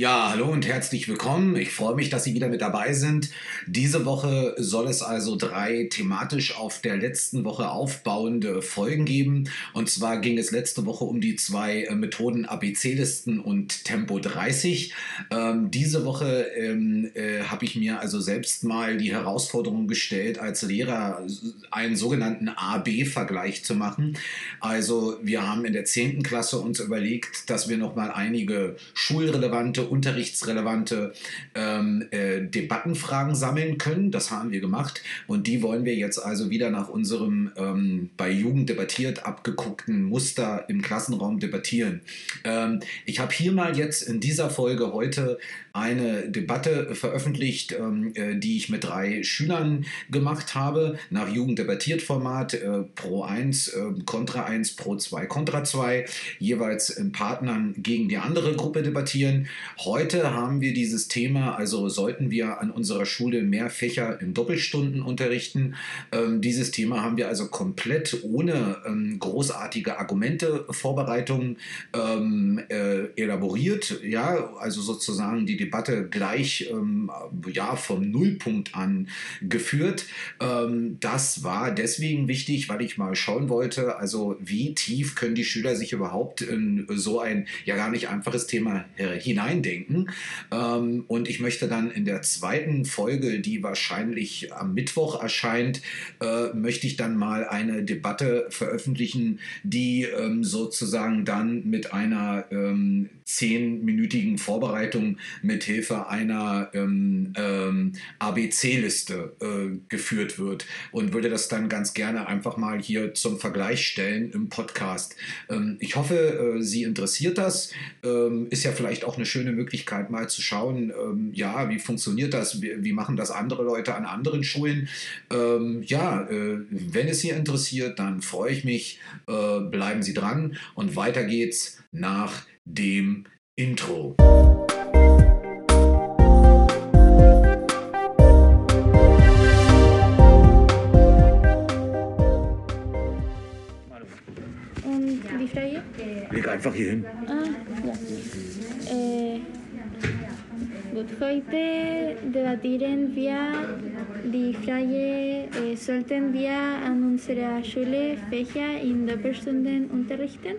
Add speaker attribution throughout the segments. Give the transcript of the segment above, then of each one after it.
Speaker 1: Ja, hallo und herzlich willkommen. Ich freue mich, dass Sie wieder mit dabei sind. Diese Woche soll es also drei thematisch auf der letzten Woche aufbauende Folgen geben. Und zwar ging es letzte Woche um die zwei äh, Methoden ABC-Listen und Tempo 30. Ähm, diese Woche ähm, äh, habe ich mir also selbst mal die Herausforderung gestellt, als Lehrer einen sogenannten A-B-Vergleich zu machen. Also wir haben in der 10. Klasse uns überlegt, dass wir nochmal einige schulrelevante unterrichtsrelevante ähm, äh, Debattenfragen sammeln können. Das haben wir gemacht und die wollen wir jetzt also wieder nach unserem ähm, bei Jugend debattiert abgeguckten Muster im Klassenraum debattieren. Ähm, ich habe hier mal jetzt in dieser Folge heute eine Debatte veröffentlicht, ähm, äh, die ich mit drei Schülern gemacht habe, nach Jugend debattiert Format, äh, Pro 1, äh, Contra 1, Pro 2, Contra 2, jeweils in Partnern gegen die andere Gruppe debattieren. Heute haben wir dieses Thema, also sollten wir an unserer Schule mehr Fächer in Doppelstunden unterrichten. Ähm, dieses Thema haben wir also komplett ohne ähm, großartige Argumente, Vorbereitungen äh, elaboriert. Ja, also sozusagen die Debatte gleich ähm, ja, vom Nullpunkt an geführt. Ähm, das war deswegen wichtig, weil ich mal schauen wollte, also wie tief können die Schüler sich überhaupt in so ein ja gar nicht einfaches Thema hineindenken denken. Ähm, und ich möchte dann in der zweiten Folge, die wahrscheinlich am Mittwoch erscheint, äh, möchte ich dann mal eine Debatte veröffentlichen, die ähm, sozusagen dann mit einer ähm, zehnminütigen Vorbereitung mit Hilfe einer ähm, ähm, ABC-Liste äh, geführt wird und würde das dann ganz gerne einfach mal hier zum Vergleich stellen im Podcast. Ähm, ich hoffe, äh, Sie interessiert das. Ähm, ist ja vielleicht auch eine schöne Möglichkeit, mal zu schauen, ähm, ja, wie funktioniert das, wie, wie, machen das andere Leute an anderen Schulen. Ähm, ja, äh, wenn es Sie interessiert, dann freue ich mich. Äh, bleiben Sie dran und weiter geht's nach dem Intro. Einfach hier hin.
Speaker 2: Ah, ja. Äh, gut, heute debattieren wir die Frage, äh, sollten wir an unserer Schule Fächer in Doppelstunden unterrichten?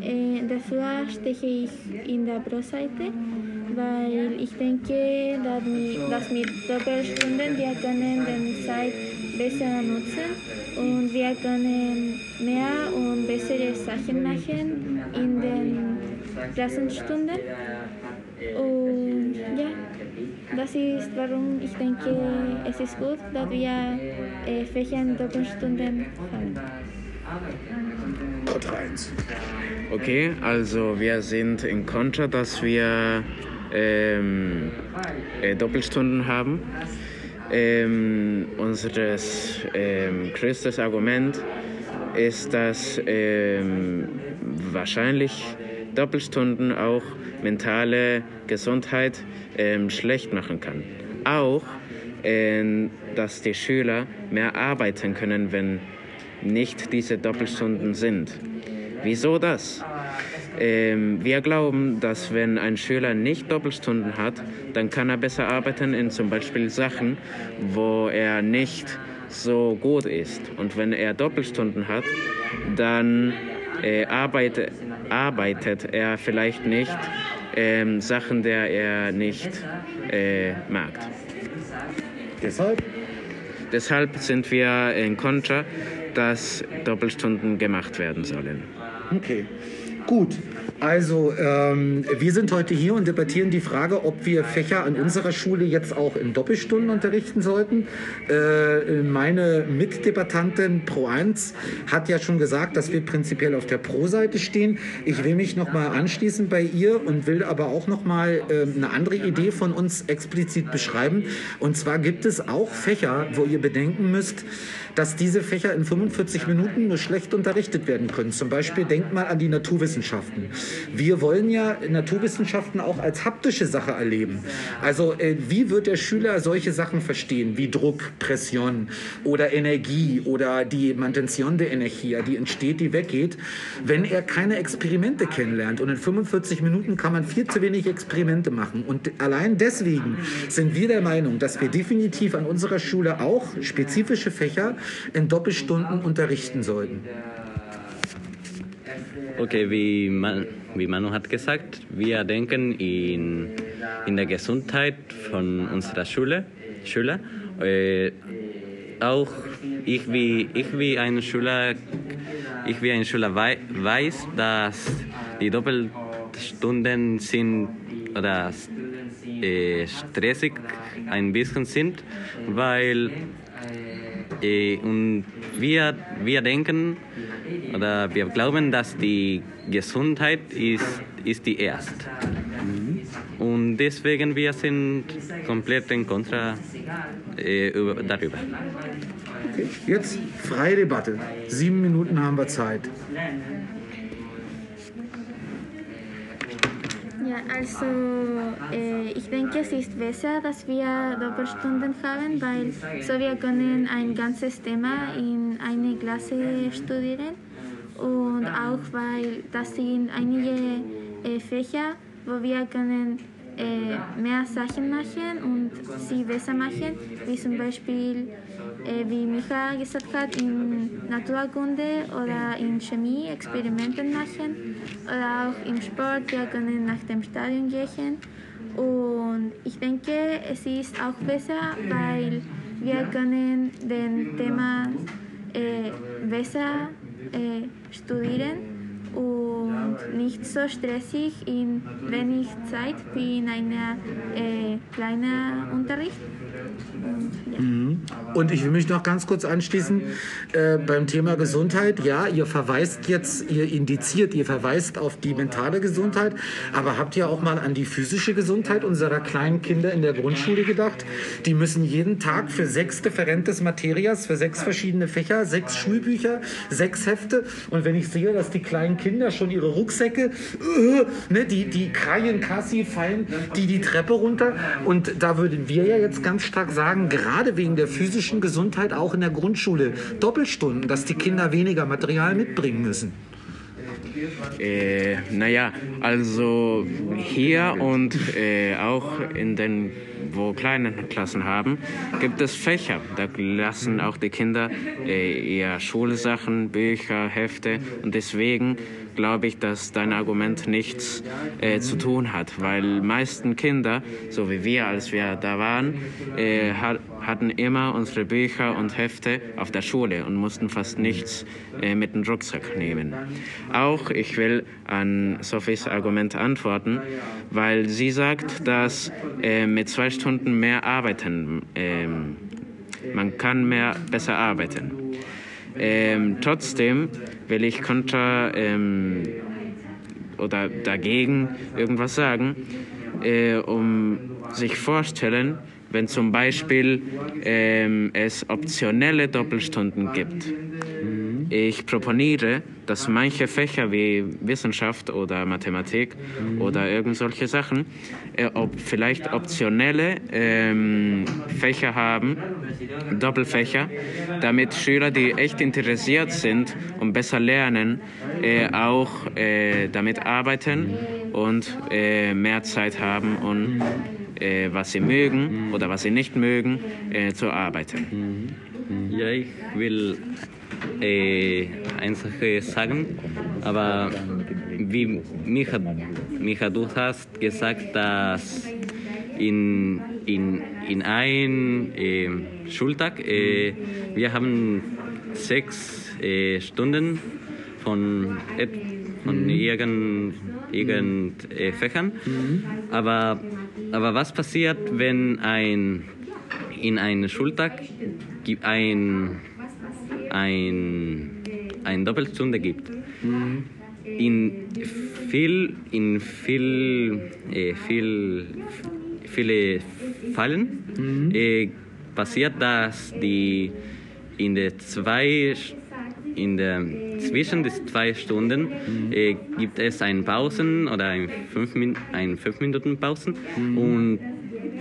Speaker 2: Äh, dafür stehe ich in der Pro-Seite, weil ich denke, dass mit, Doppelstunden wir können die Zeit besser nutzen und wir können mehr und bessere Sachen machen in den Klassenstunden. Und ja, das ist, warum ich denke, es ist gut, dass wir äh, Fächer in Doppelstunden haben.
Speaker 1: Contra 1.
Speaker 3: Okay, also wir sind in Contra, dass wir ähm, äh, Doppelstunden haben. Ähm, unseres ähm, größtes Argument ist, dass ähm, wahrscheinlich Doppelstunden auch mentale Gesundheit ähm, schlecht machen kann. Auch, dass die Schüler mehr arbeiten können, wenn nicht diese Doppelstunden sind. Wieso das? Ähm, wir glauben, dass wenn ein Schüler nicht Doppelstunden hat, dann kann er besser arbeiten in zum Beispiel Sachen, wo er nicht so gut ist. Und wenn er Doppelstunden hat, dann äh, arbeitet, arbeitet er vielleicht nicht ähm, Sachen, der er nicht äh, mag.
Speaker 1: Deshalb?
Speaker 3: Deshalb sind wir in Contra, dass Doppelstunden gemacht werden sollen.
Speaker 1: Okay, gut. Also, ähm, wir sind heute hier und debattieren die Frage, ob wir Fächer an unserer Schule jetzt auch in Doppelstunden unterrichten sollten. Äh, meine Mitdebattantin Pro 1 hat ja schon gesagt, dass wir prinzipiell auf der Pro-Seite stehen. Ich will mich nochmal anschließen bei ihr und will aber auch nochmal äh, eine andere Idee von uns explizit beschreiben. Und zwar gibt es auch Fächer, wo ihr bedenken müsst,
Speaker 4: dass diese Fächer in 45 Minuten nur schlecht unterrichtet werden können. Zum Beispiel denkt mal an die Naturwissenschaften. Wir wollen ja Naturwissenschaften auch als haptische Sache erleben. Also äh, wie wird der Schüler solche Sachen verstehen, wie Druck, Pression oder Energie oder die Mantention de Energia, die entsteht, die weggeht, wenn er keine Experimente kennenlernt. Und in 45 Minuten kann man viel zu wenig Experimente machen. Und allein deswegen sind wir der Meinung, dass wir definitiv an unserer Schule auch spezifische Fächer in Doppelstunden unterrichten sollten.
Speaker 5: Okay, wie, man, wie Manu hat gesagt, wir denken in, in der Gesundheit von unserer Schule, Schüler. Äh, auch ich wie, ich wie ein Schüler, ich wie ein Schüler wei weiß, dass die Doppelstunden sind oder äh, stressig ein bisschen sind, weil und wir, wir denken oder wir glauben, dass die Gesundheit ist, ist die erste. Und deswegen wir sind komplett in Kontra äh, über, darüber.
Speaker 4: Okay. Jetzt freie Debatte. Sieben Minuten haben wir Zeit.
Speaker 2: Ja, also äh, ich denke, es ist besser, dass wir Doppelstunden haben, weil so wir können ein ganzes Thema in eine Klasse studieren und auch weil das sind einige äh, Fächer, wo wir können äh, mehr Sachen machen und sie besser machen, wie zum Beispiel äh, wie Micha gesagt hat, in Naturkunde oder in Chemie Experimente machen oder auch im Sport, wir können nach dem Stadion gehen. Und ich denke, es ist auch besser, weil wir können den Thema äh, besser äh, studieren und nicht so stressig in wenig Zeit wie in einer äh, kleinen Unterricht.
Speaker 4: Und, ja. Mhm. Und ich will mich noch ganz kurz anschließen äh, beim Thema Gesundheit. Ja, ihr verweist jetzt, ihr indiziert, ihr verweist auf die mentale Gesundheit, aber habt ihr auch mal an die physische Gesundheit unserer kleinen Kinder in der Grundschule gedacht? Die müssen jeden Tag für sechs differentes Materias, für sechs verschiedene Fächer, sechs Schulbücher, sechs Hefte. Und wenn ich sehe, dass die kleinen Kinder schon ihre Rucksäcke, uh, ne, die, die Kreien Kassi fallen, die die Treppe runter. Und da würden wir ja jetzt ganz stark sagen, gerade wegen der physischen Gesundheit auch in der Grundschule Doppelstunden, dass die Kinder weniger Material mitbringen müssen.
Speaker 3: Äh, naja, also hier und äh, auch in den wo kleinen Klassen haben, gibt es Fächer. Da lassen auch die Kinder äh, eher Schulsachen, Bücher, Hefte und deswegen glaube ich, dass dein Argument nichts äh, zu tun hat, weil meisten Kinder, so wie wir, als wir da waren, äh, hat, hatten immer unsere Bücher und Hefte auf der Schule und mussten fast nichts äh, mit dem Rucksack nehmen. Auch ich will an Sophies Argument antworten, weil sie sagt, dass äh, mit zwei Stunden mehr arbeiten, ähm, man kann mehr besser arbeiten. Ähm, trotzdem will ich kontra ähm, oder dagegen irgendwas sagen, äh, um sich vorstellen, wenn zum Beispiel ähm, es optionelle Doppelstunden gibt. Ich proponiere, dass manche Fächer wie Wissenschaft oder Mathematik mhm. oder irgend solche Sachen äh, ob vielleicht optionelle ähm, Fächer haben, Doppelfächer, damit Schüler, die echt interessiert sind und besser lernen, äh, auch äh, damit arbeiten und äh, mehr Zeit haben und äh, was sie mögen oder was sie nicht mögen, äh, zu arbeiten.
Speaker 5: Ja, ich will äh, eine Sache sagen, aber wie Micha, Micha, du hast gesagt, dass in, in, in einem äh, Schultag äh, wir haben sechs äh, Stunden von, von mhm. irgend, äh, Fächern. Mhm. Aber, aber was passiert, wenn ein, in einem Schultag ein ein, eine Doppelstunde gibt. Mhm. In viel, in viel, äh, viel, viele Fällen mhm. äh, passiert, dass die in der zwei in der zwischen den zwei Stunden äh, gibt es einen Pausen oder ein fünf, Min ein fünf Minuten Pausen und,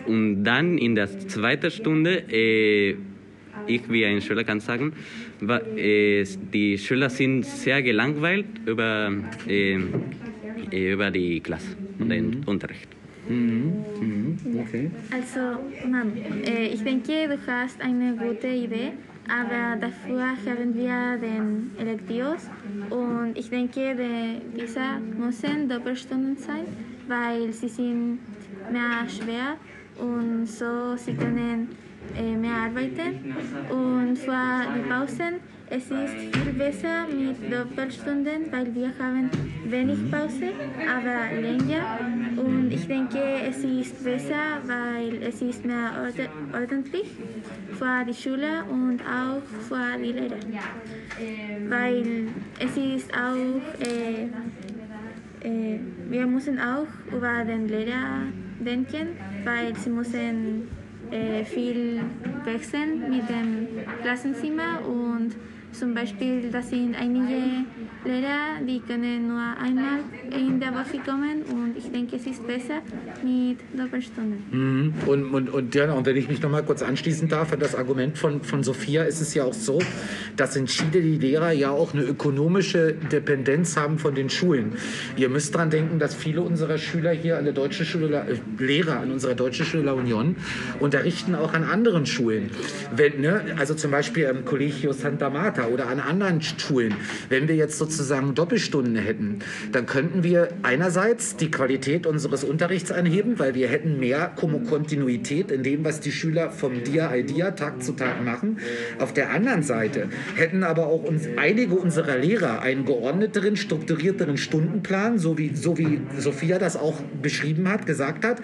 Speaker 5: und dann in der zweiten Stunde äh, ich wie ein Schüler kann sagen, äh, die Schüler sind sehr gelangweilt über, äh, über die Klasse und den Unterricht.
Speaker 4: Okay.
Speaker 2: Also, Mann, äh, ich denke, du hast eine gute Idee, aber dafür haben wir den Elektivos und ich denke, die, diese müssen Doppelstunden sein, weil sie sind mehr schwer und so sie können äh, mehr arbeiten und für die Pausen es ist viel besser mit Doppelstunden, weil wir haben wenig Pause, aber länger. Und ich denke, es ist besser, weil es ist mehr orde ordentlich für die Schule und auch für die Lehrer. Weil es ist auch, äh, äh, wir müssen auch über den Lehrer denken, weil sie müssen äh, viel wechseln mit dem Klassenzimmer und zum Beispiel, das sind einige Lehrer, die können nur einmal in der Woche kommen und ich denke, es ist besser mit Doppelstunden.
Speaker 4: Mhm. Und, und, und, ja, und wenn ich mich noch mal kurz anschließen darf an das Argument von, von Sophia, ist es ja auch so, dass in Chile die Lehrer ja auch eine ökonomische Dependenz haben von den Schulen. Ihr müsst dran denken, dass viele unserer Schüler hier an der deutschen Schule, äh, Lehrer an unserer deutschen Schule Union unterrichten auch an anderen Schulen. Wenn, ne, also zum Beispiel am Colegio Santa Marta oder an anderen Schulen. Wenn wir jetzt sozusagen Doppelstunden hätten, dann könnten wir einerseits die Qualität unseres Unterrichts anheben, weil wir hätten mehr Kontinuität in dem, was die Schüler vom Dia al Dia Tag zu Tag machen. Auf der anderen Seite hätten aber auch uns einige unserer Lehrer einen geordneteren, strukturierteren Stundenplan, so wie, so wie Sophia das auch beschrieben hat, gesagt hat,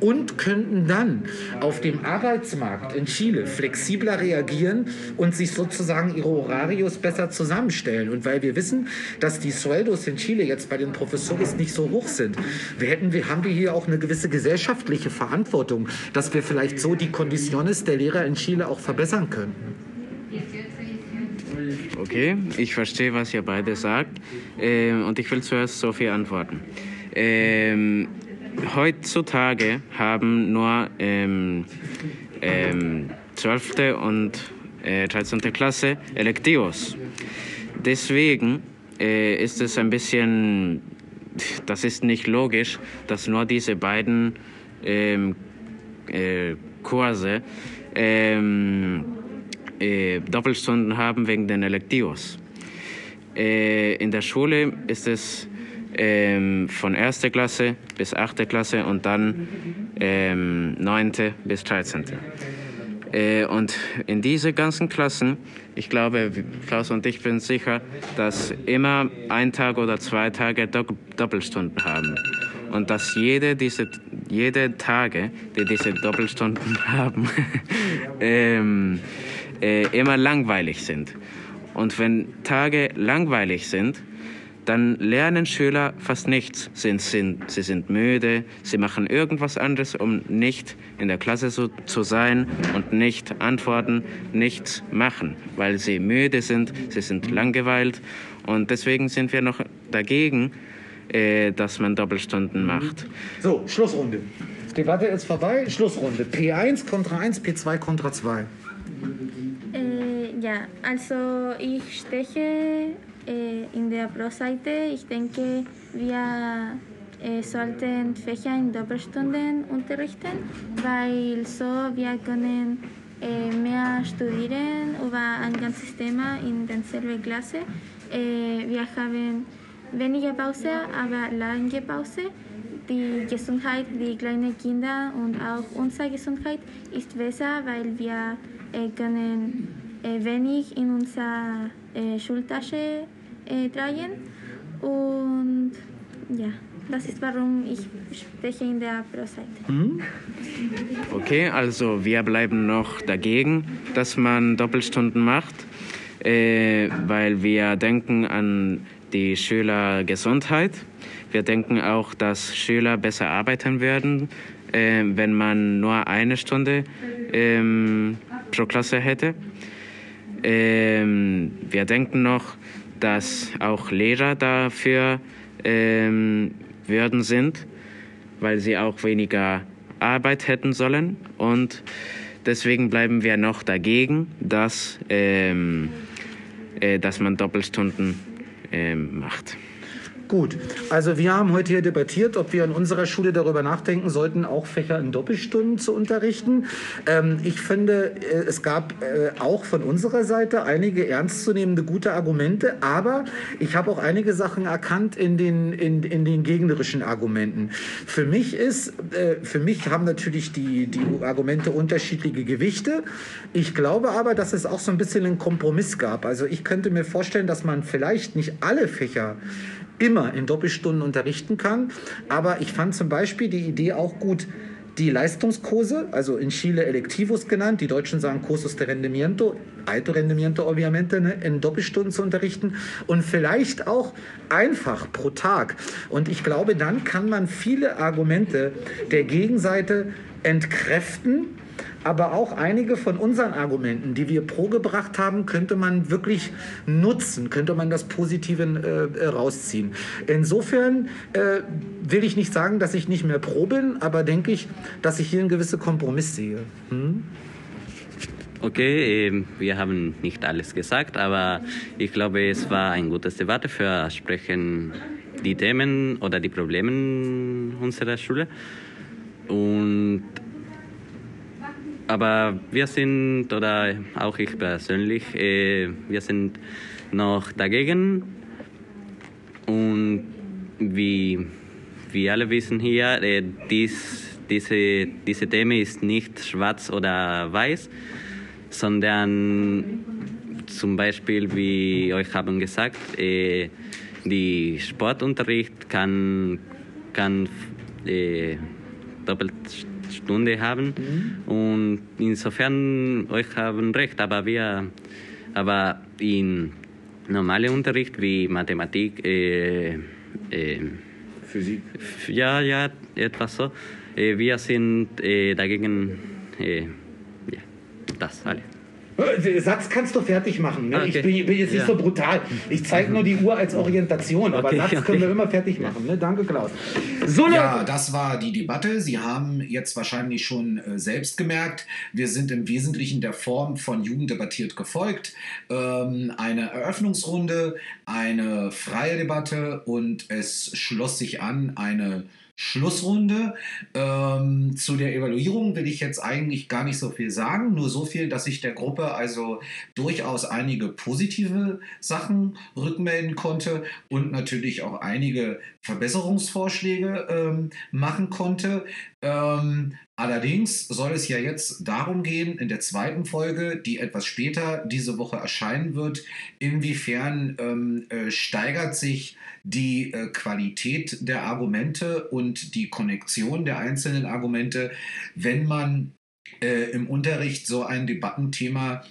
Speaker 4: und könnten dann auf dem Arbeitsmarkt in Chile flexibler reagieren und sich sozusagen ihre Horarios besser zusammenstellen. Und weil wir wissen, dass die Sueldos in Chile jetzt bei den Professores nicht so hoch sind, wir hätten, wir haben wir hier auch eine gewisse gesellschaftliche Verantwortung, dass wir vielleicht so die Konditiones der Lehrer in Chile auch verbessern könnten.
Speaker 3: Okay, ich verstehe, was ihr beide sagt. Ähm, und ich will zuerst Sophie antworten. Ähm, heutzutage haben nur ähm, ähm, 12. und äh, 13. Klasse Electivos. Deswegen äh, ist es ein bisschen, das ist nicht logisch, dass nur diese beiden ähm, äh, Kurse ähm, äh, Doppelstunden haben wegen den Electivos. Äh, in der Schule ist es ähm, von 1. Klasse bis 8. Klasse und dann ähm, 9. bis 13. Äh, und in diese ganzen Klassen, ich glaube, Klaus und ich bin sicher, dass immer ein Tag oder zwei Tage Do Doppelstunden haben. Und dass jede diese jede Tage, die diese Doppelstunden haben, ähm, äh, immer langweilig sind. Und wenn Tage langweilig sind, dann lernen Schüler fast nichts. Sie sind, sie sind müde, sie machen irgendwas anderes, um nicht in der Klasse so, zu sein und nicht antworten, nichts machen, weil sie müde sind, sie sind langweilt. Und deswegen sind wir noch dagegen, äh, dass man Doppelstunden macht.
Speaker 4: So, Schlussrunde. Debatte ist vorbei. Schlussrunde. P1 kontra 1, P2 kontra 2.
Speaker 2: Äh, ja, also ich stehe äh, in der Pro-Seite. Ich denke, wir äh, sollten Fächer in Doppelstunden unterrichten, weil so wir können äh, mehr studieren über ein ganzes Thema in derselben Klasse. Wir haben weniger Pause, aber lange Pause. Die Gesundheit der kleinen Kinder und auch unsere Gesundheit ist besser, weil wir können wenig in unserer äh, Schultasche äh, tragen. Und ja, das ist warum ich spreche in der Pro-Seite.
Speaker 3: Okay, also wir bleiben noch dagegen, dass man Doppelstunden macht, äh, weil wir denken an die Schülergesundheit. Wir denken auch, dass Schüler besser arbeiten werden, äh, wenn man nur eine Stunde ähm, pro Klasse hätte. Ähm, wir denken noch, dass auch Lehrer dafür ähm, würden sind, weil sie auch weniger Arbeit hätten sollen. Und deswegen bleiben wir noch dagegen, dass, ähm, äh, dass man Doppelstunden ähm, macht.
Speaker 4: Gut, also wir haben heute hier debattiert, ob wir in unserer Schule darüber nachdenken sollten, auch Fächer in Doppelstunden zu unterrichten. Ähm, ich finde, äh, es gab äh, auch von unserer Seite einige ernstzunehmende gute Argumente, aber ich habe auch einige Sachen erkannt in den, in, in den gegnerischen Argumenten. Für mich ist, äh, für mich haben natürlich die, die Argumente unterschiedliche Gewichte. Ich glaube aber, dass es auch so ein bisschen einen Kompromiss gab. Also ich könnte mir vorstellen, dass man vielleicht nicht alle Fächer immer in Doppelstunden unterrichten kann. Aber ich fand zum Beispiel die Idee auch gut, die Leistungskurse, also in Chile Electivos genannt, die Deutschen sagen Cursos de Rendimiento, Alto Rendimiento obviamente, ne, in Doppelstunden zu unterrichten und vielleicht auch einfach pro Tag. Und ich glaube, dann kann man viele Argumente der Gegenseite entkräften aber auch einige von unseren Argumenten, die wir pro-gebracht haben, könnte man wirklich nutzen, könnte man das Positive äh, rausziehen. Insofern äh, will ich nicht sagen, dass ich nicht mehr pro bin, aber denke ich, dass ich hier einen gewissen Kompromiss sehe. Hm?
Speaker 5: Okay, ähm, wir haben nicht alles gesagt, aber ich glaube, es war ein gutes Debatte für Sprechen die Themen oder die Probleme unserer Schule. Und aber wir sind, oder auch ich persönlich, äh, wir sind noch dagegen. Und wie wir alle wissen hier, äh, dies, diese, diese Thema ist nicht schwarz oder weiß, sondern zum Beispiel, wie euch haben gesagt, äh, die Sportunterricht kann, kann äh, doppelt Stunde haben. Mhm. Und insofern, euch haben recht, aber wir, aber in normalem Unterricht wie Mathematik, äh, äh,
Speaker 4: Physik.
Speaker 5: Ja, ja, etwas so. Äh, wir sind äh, dagegen, äh, ja, das alles.
Speaker 4: Den Satz kannst du fertig machen. Ne? Okay. Ich bin, bin, jetzt nicht ja. so brutal. Ich zeige nur die Uhr als Orientation, aber okay, Satz okay. können wir immer fertig machen. Ne? Danke, Klaus.
Speaker 1: So, ja, das war die Debatte. Sie haben jetzt wahrscheinlich schon äh, selbst gemerkt, wir sind im Wesentlichen der Form von Jugenddebattiert gefolgt. Ähm, eine Eröffnungsrunde, eine freie Debatte und es schloss sich an eine Schlussrunde. Ähm, zu der Evaluierung will ich jetzt eigentlich gar nicht so viel sagen, nur so viel, dass ich der Gruppe also durchaus einige positive Sachen rückmelden konnte und natürlich auch einige Verbesserungsvorschläge ähm, machen konnte. Ähm, allerdings soll es ja jetzt darum gehen, in der zweiten Folge, die etwas später diese Woche erscheinen wird, inwiefern ähm, äh, steigert sich die äh, Qualität der Argumente und die Konnektion der einzelnen Argumente, wenn man äh, im Unterricht so ein Debattenthema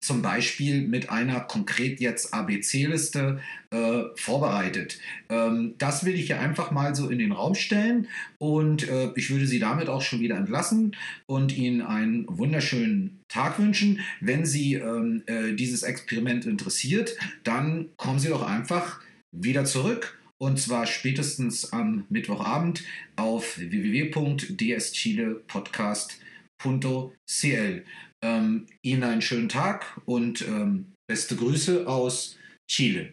Speaker 1: zum Beispiel mit einer konkret jetzt ABC-Liste äh, vorbereitet. Ähm, das will ich ja einfach mal so in den Raum stellen und äh, ich würde Sie damit auch schon wieder entlassen und Ihnen einen wunderschönen Tag wünschen. Wenn Sie ähm, äh, dieses Experiment interessiert, dann kommen Sie doch einfach wieder zurück und zwar spätestens am Mittwochabend auf www.dschilepodcast.cl. Ähm, Ihnen einen schönen Tag und ähm, beste Grüße aus Chile.